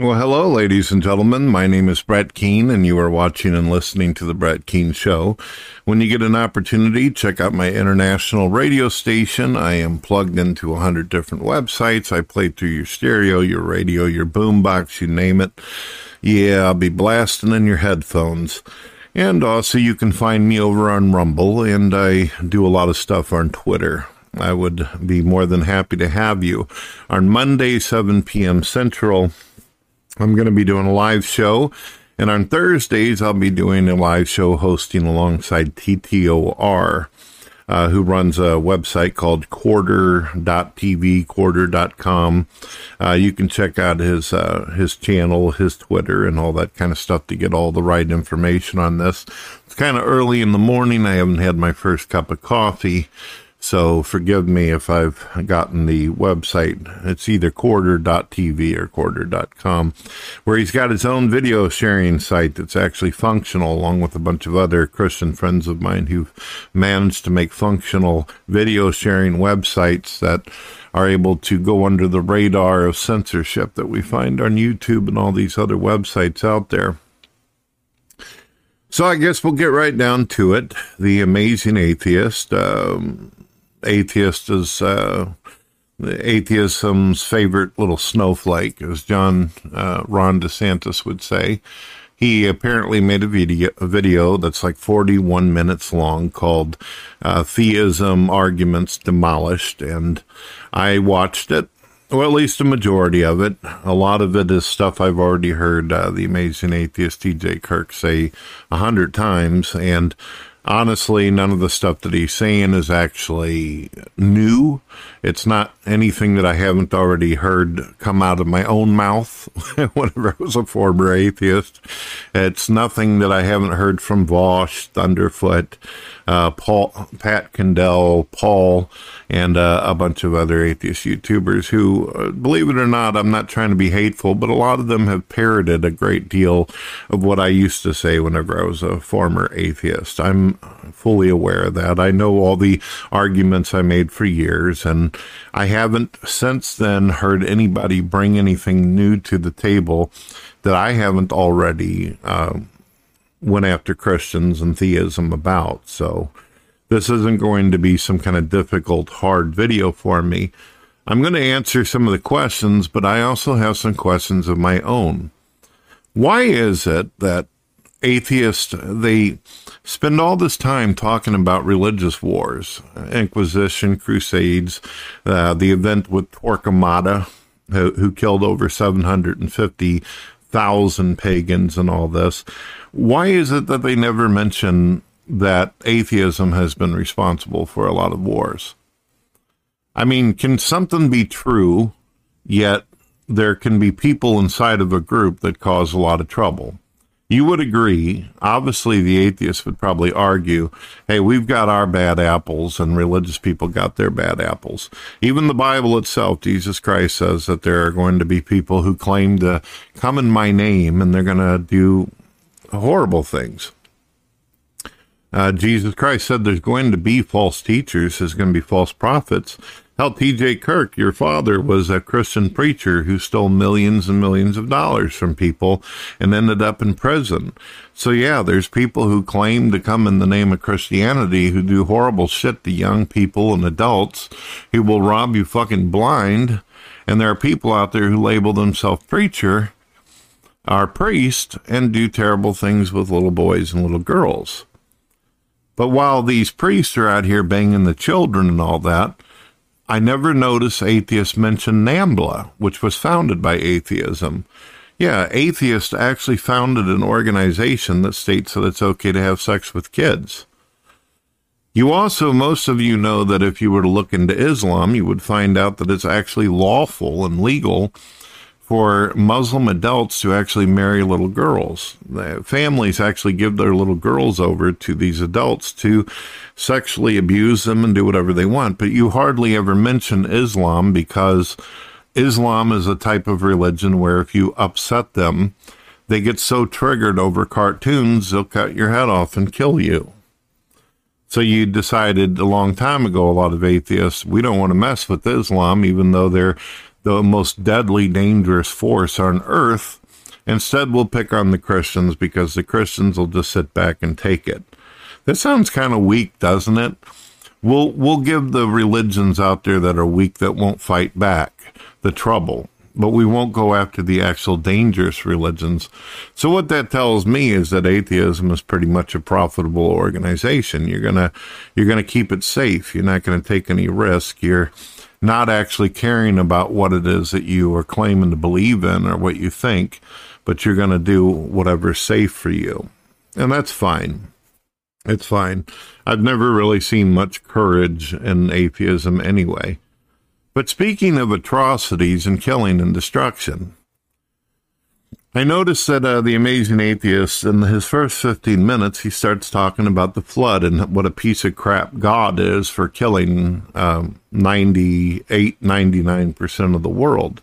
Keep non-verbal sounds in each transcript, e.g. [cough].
Well, hello, ladies and gentlemen. My name is Brett Keane, and you are watching and listening to The Brett Keane Show. When you get an opportunity, check out my international radio station. I am plugged into 100 different websites. I play through your stereo, your radio, your boombox, you name it. Yeah, I'll be blasting in your headphones. And also, you can find me over on Rumble, and I do a lot of stuff on Twitter. I would be more than happy to have you. On Monday, 7 p.m. Central, I'm going to be doing a live show. And on Thursdays, I'll be doing a live show hosting alongside TTOR, uh, who runs a website called quarter.tv, quarter.com. Uh, you can check out his, uh, his channel, his Twitter, and all that kind of stuff to get all the right information on this. It's kind of early in the morning. I haven't had my first cup of coffee. So forgive me if I've gotten the website. It's either quarter.tv or quarter.com, where he's got his own video sharing site that's actually functional, along with a bunch of other Christian friends of mine who've managed to make functional video sharing websites that are able to go under the radar of censorship that we find on YouTube and all these other websites out there. So I guess we'll get right down to it. The Amazing Atheist. Um, atheist is uh, atheism's favorite little snowflake, as John uh, Ron DeSantis would say. He apparently made a video, a video that's like 41 minutes long called uh, Theism Arguments Demolished. And I watched it. Well, at least a majority of it. A lot of it is stuff I've already heard uh, the amazing atheist TJ Kirk say a hundred times. And honestly, none of the stuff that he's saying is actually new. It's not anything that I haven't already heard come out of my own mouth [laughs] whenever I was a former atheist. It's nothing that I haven't heard from Vaush, Thunderfoot, uh, Paul, Pat Condell, Paul, and uh, a bunch of other atheist YouTubers who, uh, believe it or not, I'm not trying to be hateful, but a lot of them have parroted a great deal of what I used to say whenever I was a former atheist. I'm fully aware of that. I know all the arguments I made for years, and I haven't since then heard anybody bring anything new to the table that I haven't already. Uh, went after Christians and theism about. So this isn't going to be some kind of difficult, hard video for me. I'm going to answer some of the questions, but I also have some questions of my own. Why is it that atheists they spend all this time talking about religious wars, Inquisition, Crusades, uh, the event with Torquemada, who, who killed over 750,000 pagans and all this. Why is it that they never mention that atheism has been responsible for a lot of wars? I mean, can something be true, yet there can be people inside of a group that cause a lot of trouble? You would agree. Obviously, the atheists would probably argue, hey, we've got our bad apples and religious people got their bad apples. Even the Bible itself, Jesus Christ says that there are going to be people who claim to come in my name and they're going to do horrible things. Uh, Jesus Christ said there's going to be false teachers, there's going to be false prophets. Hell, T.J. Kirk, your father, was a Christian preacher who stole millions and millions of dollars from people and ended up in prison. So, yeah, there's people who claim to come in the name of Christianity who do horrible shit to young people and adults who will rob you fucking blind. And there are people out there who label themselves preacher are priest, and do terrible things with little boys and little girls. But while these priests are out here banging the children and all that, I never notice atheists mention NAMBLA, which was founded by atheism. Yeah, atheists actually founded an organization that states that it's okay to have sex with kids. You also, most of you know that if you were to look into Islam, you would find out that it's actually lawful and legal for Muslim adults to actually marry little girls. The families actually give their little girls over to these adults to sexually abuse them and do whatever they want. But you hardly ever mention Islam because Islam is a type of religion where if you upset them, they get so triggered over cartoons, they'll cut your head off and kill you. So you decided a long time ago, a lot of atheists, we don't want to mess with Islam, even though they're the most deadly, dangerous force on earth. Instead, we'll pick on the Christians because the Christians will just sit back and take it. That sounds kind of weak, doesn't it? We'll we'll give the religions out there that are weak that won't fight back the trouble but we won't go after the actual dangerous religions. So what that tells me is that atheism is pretty much a profitable organization. You're gonna you're gonna keep it safe. You're not gonna take any risk. You're not actually caring about what it is that you are claiming to believe in or what you think, but you're gonna do whatever's safe for you. And that's fine. It's fine. I've never really seen much courage in atheism anyway. But speaking of atrocities and killing and destruction, I noticed that uh, the amazing atheist, in his first 15 minutes, he starts talking about the flood and what a piece of crap God is for killing um, 98, 99% of the world.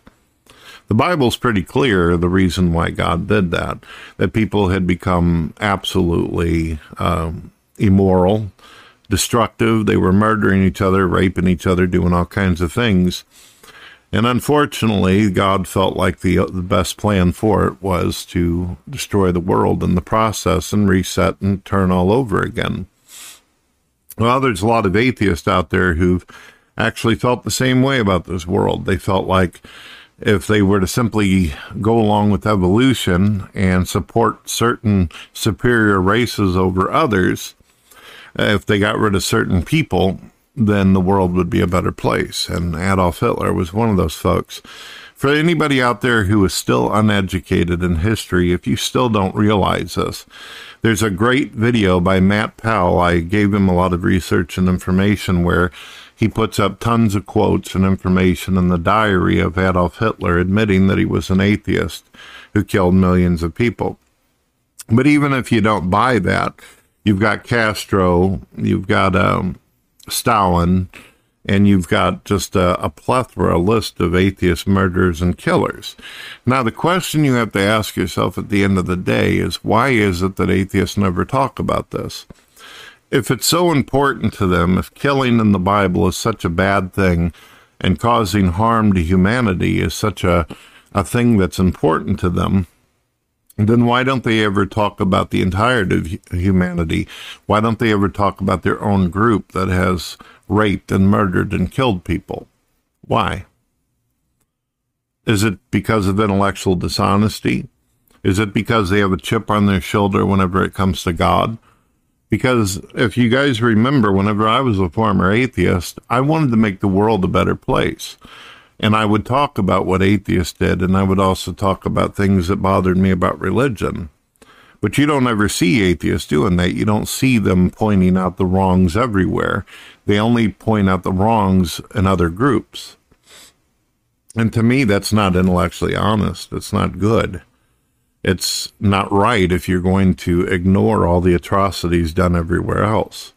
The Bible's pretty clear the reason why God did that, that people had become absolutely um, immoral, destructive. They were murdering each other, raping each other, doing all kinds of things. And unfortunately, God felt like the, the best plan for it was to destroy the world in the process and reset and turn all over again. Well, there's a lot of atheists out there who've actually felt the same way about this world. They felt like if they were to simply go along with evolution and support certain superior races over others, if they got rid of certain people, then the world would be a better place. And Adolf Hitler was one of those folks. For anybody out there who is still uneducated in history, if you still don't realize this, there's a great video by Matt Powell. I gave him a lot of research and information where he puts up tons of quotes and information in the diary of Adolf Hitler admitting that he was an atheist who killed millions of people. But even if you don't buy that, you've got Castro, you've got um, Stalin, and you've got just a, a, plethora, a list of atheist murderers and killers. Now, the question you have to ask yourself at the end of the day is why is it that atheists never talk about this? If it's so important to them, if killing in the Bible is such a bad thing and causing harm to humanity is such a, a thing that's important to them, then why don't they ever talk about the entirety of humanity? Why don't they ever talk about their own group that has raped and murdered and killed people? Why? Is it because of intellectual dishonesty? Is it because they have a chip on their shoulder whenever it comes to God? Because if you guys remember, whenever I was a former atheist, I wanted to make the world a better place. And I would talk about what atheists did, and I would also talk about things that bothered me about religion. But you don't ever see atheists doing that. You don't see them pointing out the wrongs everywhere. They only point out the wrongs in other groups. And to me, that's not intellectually honest. It's not good. It's not right if you're going to ignore all the atrocities done everywhere else.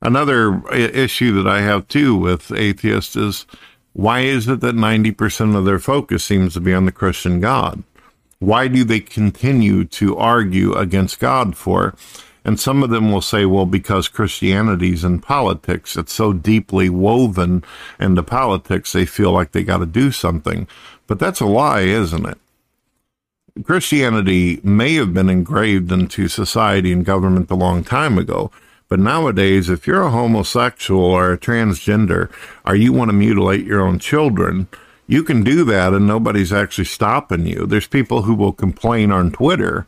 Another uh, issue that I have too with atheists is why is it that 90% of their focus seems to be on the Christian God? Why do they continue to argue against God for? And some of them will say, well, because Christianity's in politics, it's so deeply woven into politics, they feel like they got to do something. But that's a lie, isn't it? Christianity may have been engraved into society and government a long time ago, but nowadays, if you're a homosexual or a transgender, or you want to mutilate your own children, you can do that and nobody's actually stopping you. There's people who will complain on Twitter,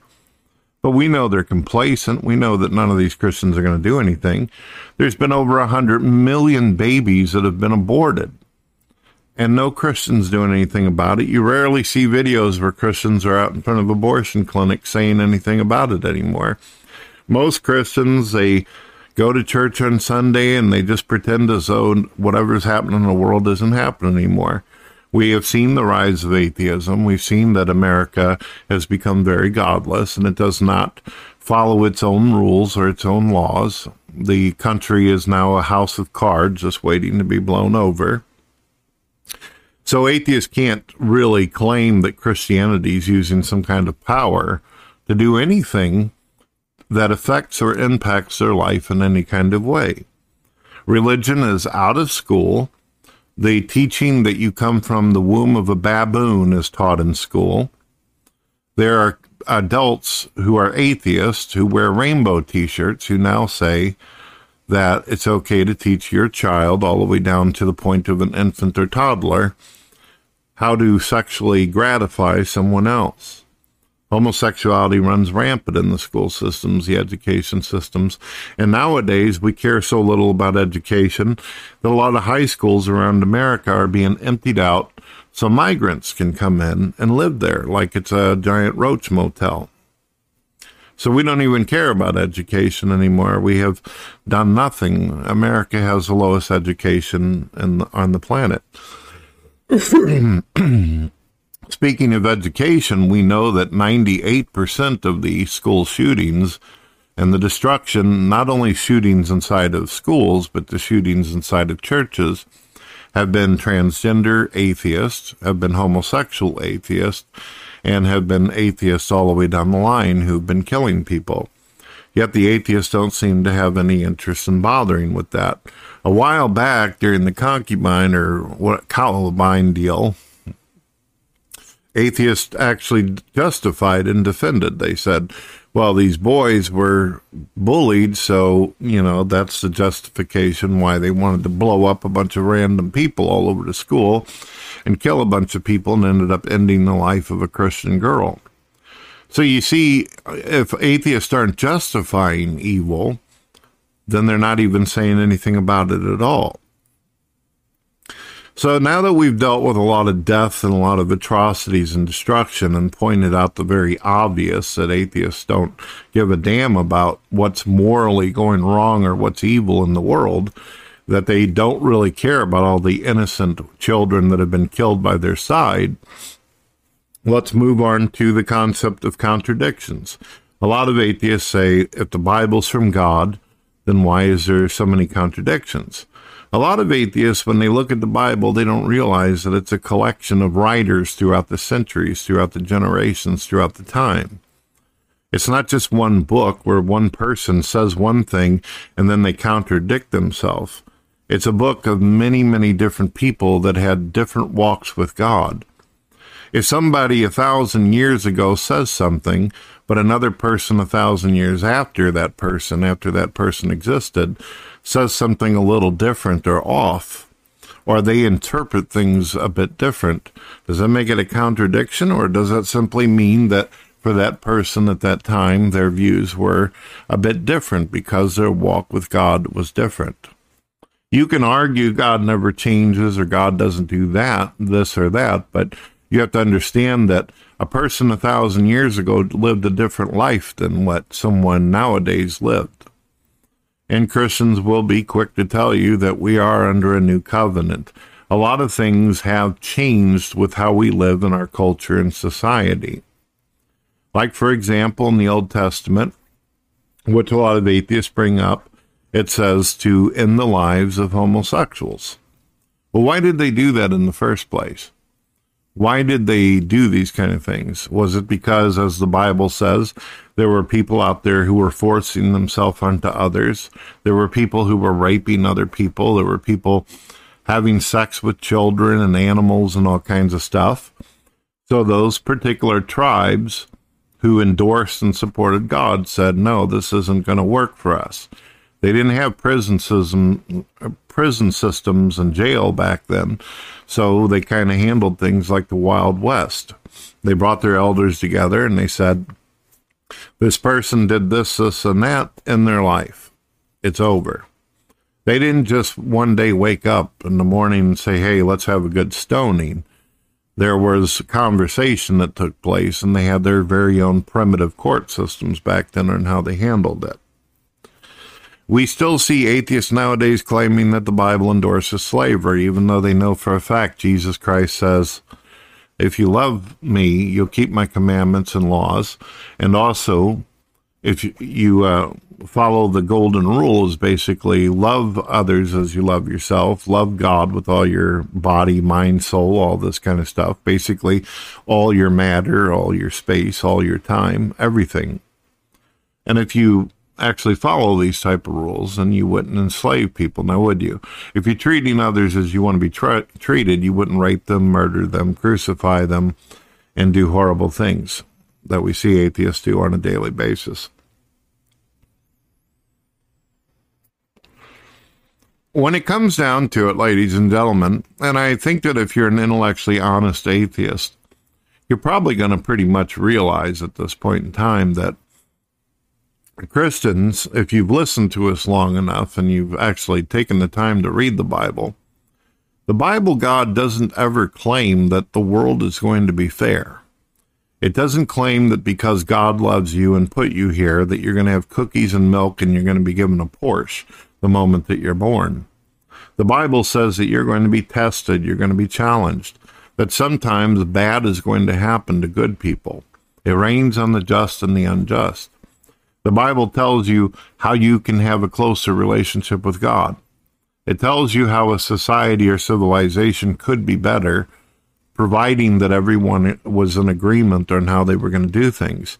but we know they're complacent. We know that none of these Christians are going to do anything. There's been over a hundred million babies that have been aborted and no Christians doing anything about it. You rarely see videos where Christians are out in front of abortion clinics saying anything about it anymore. Most Christians, they go to church on Sunday and they just pretend as though whatever's happening in the world isn't happening anymore. We have seen the rise of atheism. We've seen that America has become very godless and it does not follow its own rules or its own laws. The country is now a house of cards just waiting to be blown over. So atheists can't really claim that Christianity is using some kind of power to do anything that affects or impacts their life in any kind of way. Religion is out of school. The teaching that you come from the womb of a baboon is taught in school. There are adults who are atheists who wear rainbow t shirts who now say that it's okay to teach your child, all the way down to the point of an infant or toddler, how to sexually gratify someone else. Homosexuality runs rampant in the school systems, the education systems. And nowadays, we care so little about education that a lot of high schools around America are being emptied out so migrants can come in and live there like it's a giant roach motel. So we don't even care about education anymore. We have done nothing. America has the lowest education in, on the planet. [clears throat] Speaking of education, we know that 98% of the school shootings and the destruction, not only shootings inside of schools, but the shootings inside of churches, have been transgender atheists, have been homosexual atheists, and have been atheists all the way down the line who've been killing people. Yet the atheists don't seem to have any interest in bothering with that. A while back, during the concubine or what Columbine deal, atheists actually justified and defended. They said, well, these boys were bullied, so, you know, that's the justification why they wanted to blow up a bunch of random people all over the school and kill a bunch of people and ended up ending the life of a Christian girl. So you see, if atheists aren't justifying evil, then they're not even saying anything about it at all. So now that we've dealt with a lot of death and a lot of atrocities and destruction and pointed out the very obvious that atheists don't give a damn about what's morally going wrong or what's evil in the world, that they don't really care about all the innocent children that have been killed by their side, let's move on to the concept of contradictions. A lot of atheists say if the Bible's from God, then why is there so many contradictions? A lot of atheists, when they look at the Bible, they don't realize that it's a collection of writers throughout the centuries, throughout the generations, throughout the time. It's not just one book where one person says one thing and then they contradict themselves. It's a book of many, many different people that had different walks with God. If somebody a thousand years ago says something, but another person a thousand years after that person, after that person existed, says something a little different or off, or they interpret things a bit different, does that make it a contradiction, or does that simply mean that for that person at that time, their views were a bit different because their walk with God was different? You can argue God never changes or God doesn't do that, this or that, but you have to understand that a person a thousand years ago lived a different life than what someone nowadays lived. And Christians will be quick to tell you that we are under a new covenant. A lot of things have changed with how we live in our culture and society. Like, for example, in the Old Testament, which a lot of atheists bring up, it says to end the lives of homosexuals. Well, why did they do that in the first place? Why did they do these kind of things? Was it because, as the Bible says, there were people out there who were forcing themselves onto others? There were people who were raping other people. There were people having sex with children and animals and all kinds of stuff. So those particular tribes who endorsed and supported God said, no, this isn't going to work for us. They didn't have prison prison systems and jail back then, so they kind of handled things like the Wild West. They brought their elders together and they said, "This person did this, this, and that in their life. It's over." They didn't just one day wake up in the morning and say, "Hey, let's have a good stoning." There was conversation that took place, and they had their very own primitive court systems back then on how they handled it. We still see atheists nowadays claiming that the Bible endorses slavery, even though they know for a fact Jesus Christ says, If you love me, you'll keep my commandments and laws. And also, if you uh, follow the golden rules, basically love others as you love yourself, love God with all your body, mind, soul, all this kind of stuff. Basically, all your matter, all your space, all your time, everything. And if you actually follow these type of rules, then you wouldn't enslave people, now would you? If you're treating others as you want to be tra- treated, you wouldn't rape them, murder them, crucify them, and do horrible things that we see atheists do on a daily basis. When it comes down to it, ladies and gentlemen, and I think that if you're an intellectually honest atheist, you're probably going to pretty much realize at this point in time that Christians, if you've listened to us long enough and you've actually taken the time to read the Bible, the Bible God doesn't ever claim that the world is going to be fair. It doesn't claim that because God loves you and put you here that you're going to have cookies and milk and you're going to be given a Porsche the moment that you're born. The Bible says that you're going to be tested, you're going to be challenged, that sometimes bad is going to happen to good people. It rains on the just and the unjust. The Bible tells you how you can have a closer relationship with God. It tells you how a society or civilization could be better, providing that everyone was in agreement on how they were going to do things.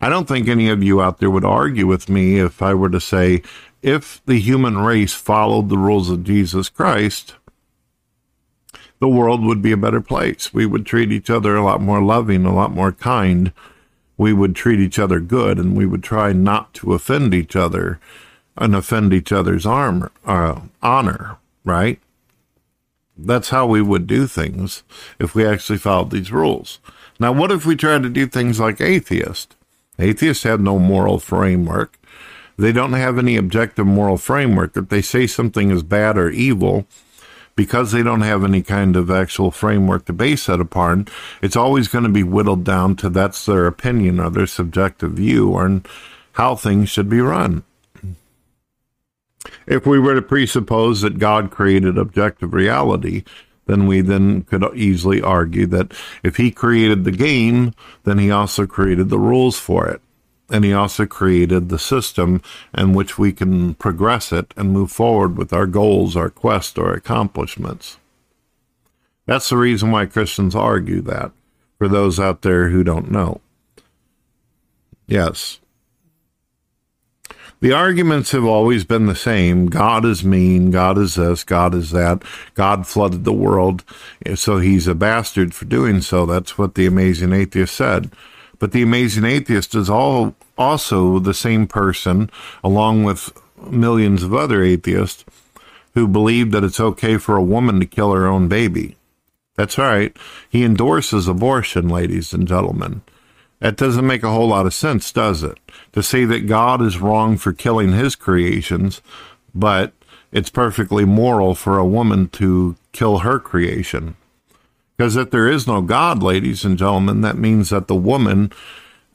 I don't think any of you out there would argue with me if I were to say if the human race followed the rules of Jesus Christ, the world would be a better place. We would treat each other a lot more loving, a lot more kind. We would treat each other good, and we would try not to offend each other and offend each other's armor, uh, honor, right? That's how we would do things if we actually followed these rules. Now, what if we tried to do things like atheists? Atheists have no moral framework. They don't have any objective moral framework. If they say something is bad or evil, because they don't have any kind of actual framework to base that upon, it's always going to be whittled down to that's their opinion or their subjective view on how things should be run. If we were to presuppose that God created objective reality, then we then could easily argue that if he created the game, then he also created the rules for it and he also created the system in which we can progress it and move forward with our goals, our quest, our accomplishments. That's the reason why Christians argue that, for those out there who don't know. Yes. The arguments have always been the same. God is mean. God is this. God is that. God flooded the world. So he's a bastard for doing so. That's what the amazing atheist said. But the amazing atheist is all also the same person, along with millions of other atheists, who believe that it's okay for a woman to kill her own baby. That's right. He endorses abortion, ladies and gentlemen. That doesn't make a whole lot of sense, does it? To say that God is wrong for killing his creations, but it's perfectly moral for a woman to kill her creation. Because if there is no God, ladies and gentlemen, that means that the woman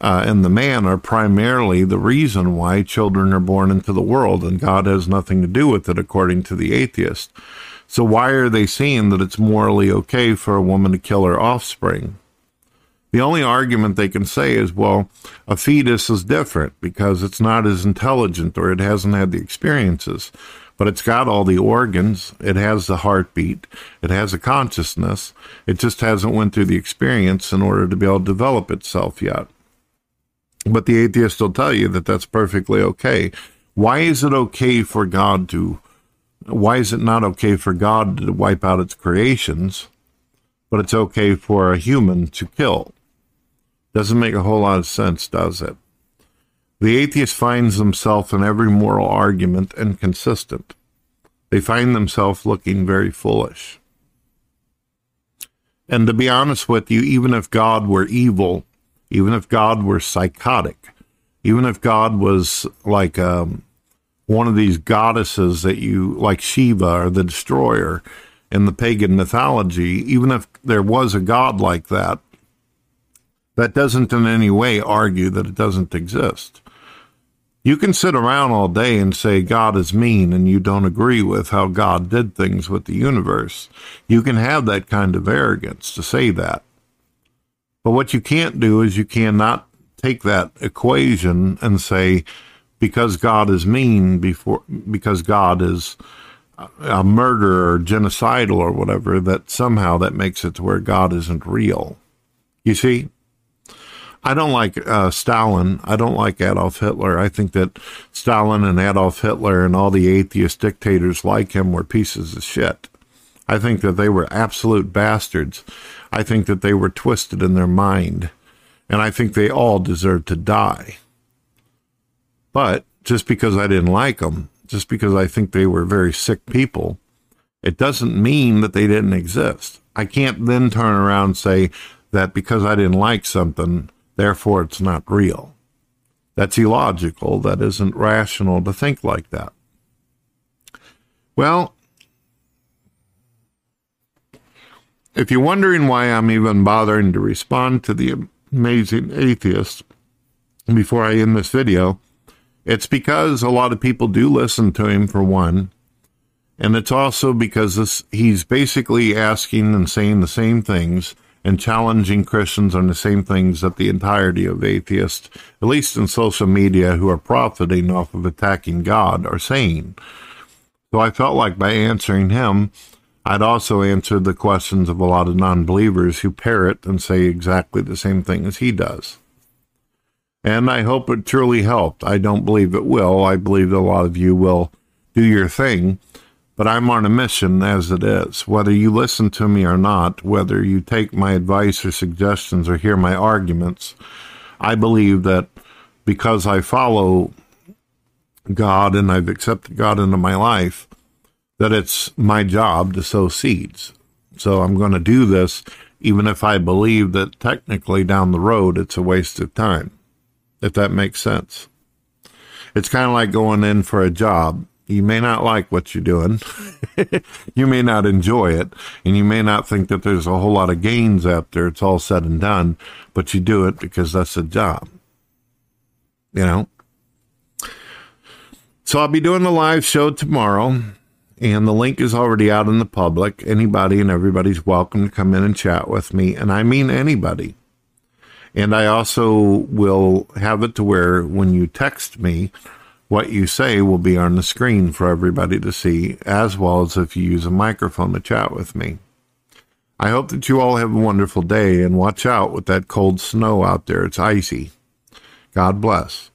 uh, and the man are primarily the reason why children are born into the world, and God has nothing to do with it, according to the atheist. So, why are they saying that it's morally okay for a woman to kill her offspring? The only argument they can say is, well, a fetus is different because it's not as intelligent or it hasn't had the experiences but it's got all the organs. It has the heartbeat. It has a consciousness. It just hasn't went through the experience in order to be able to develop itself yet. But the atheist will tell you that that's perfectly okay. Why is it okay for God to? Why is it not okay for God to wipe out its creations, but it's okay for a human to kill? Doesn't make a whole lot of sense, does it? The atheist finds himself in every moral argument inconsistent. They find themselves looking very foolish. And to be honest with you, even if God were evil, even if God were psychotic, even if God was like um, one of these goddesses that you, like Shiva or the destroyer in the pagan mythology, even if there was a God like that, that doesn't in any way argue that it doesn't exist. You can sit around all day and say God is mean and you don't agree with how God did things with the universe. You can have that kind of arrogance to say that. But what you can't do is you cannot take that equation and say because God is mean before because God is a murderer or genocidal or whatever that somehow that makes it to where God isn't real. You see, I don't like uh, Stalin. I don't like Adolf Hitler. I think that Stalin and Adolf Hitler and all the atheist dictators like him were pieces of shit. I think that they were absolute bastards. I think that they were twisted in their mind. And I think they all deserve to die. But just because I didn't like them, just because I think they were very sick people, it doesn't mean that they didn't exist. I can't then turn around and say that because I didn't like something, Therefore, it's not real. That's illogical. That isn't rational to think like that. Well, if you're wondering why I'm even bothering to respond to the amazing atheist before I end this video, it's because a lot of people do listen to him, for one. And it's also because this, he's basically asking and saying the same things and challenging Christians on the same things that the entirety of atheists, at least in social media, who are profiting off of attacking God, are saying. So I felt like by answering him, I'd also answered the questions of a lot of non believers who parrot and say exactly the same thing as he does. And I hope it truly helped. I don't believe it will. I believe a lot of you will do your thing but I'm on a mission as it is. Whether you listen to me or not, whether you take my advice or suggestions or hear my arguments, I believe that because I follow God and I've accepted God into my life, that it's my job to sow seeds. So I'm going to do this even if I believe that technically down the road it's a waste of time, if that makes sense. It's kind of like going in for a job you may not like what you're doing. [laughs] you may not enjoy it. And you may not think that there's a whole lot of gains after it's all said and done, but you do it because that's a job. You know? So I'll be doing the live show tomorrow, and the link is already out in the public. Anybody and everybody's welcome to come in and chat with me, and I mean anybody. And I also will have it to where when you text me, what you say will be on the screen for everybody to see, as well as if you use a microphone to chat with me. I hope that you all have a wonderful day and watch out with that cold snow out there. It's icy. God bless.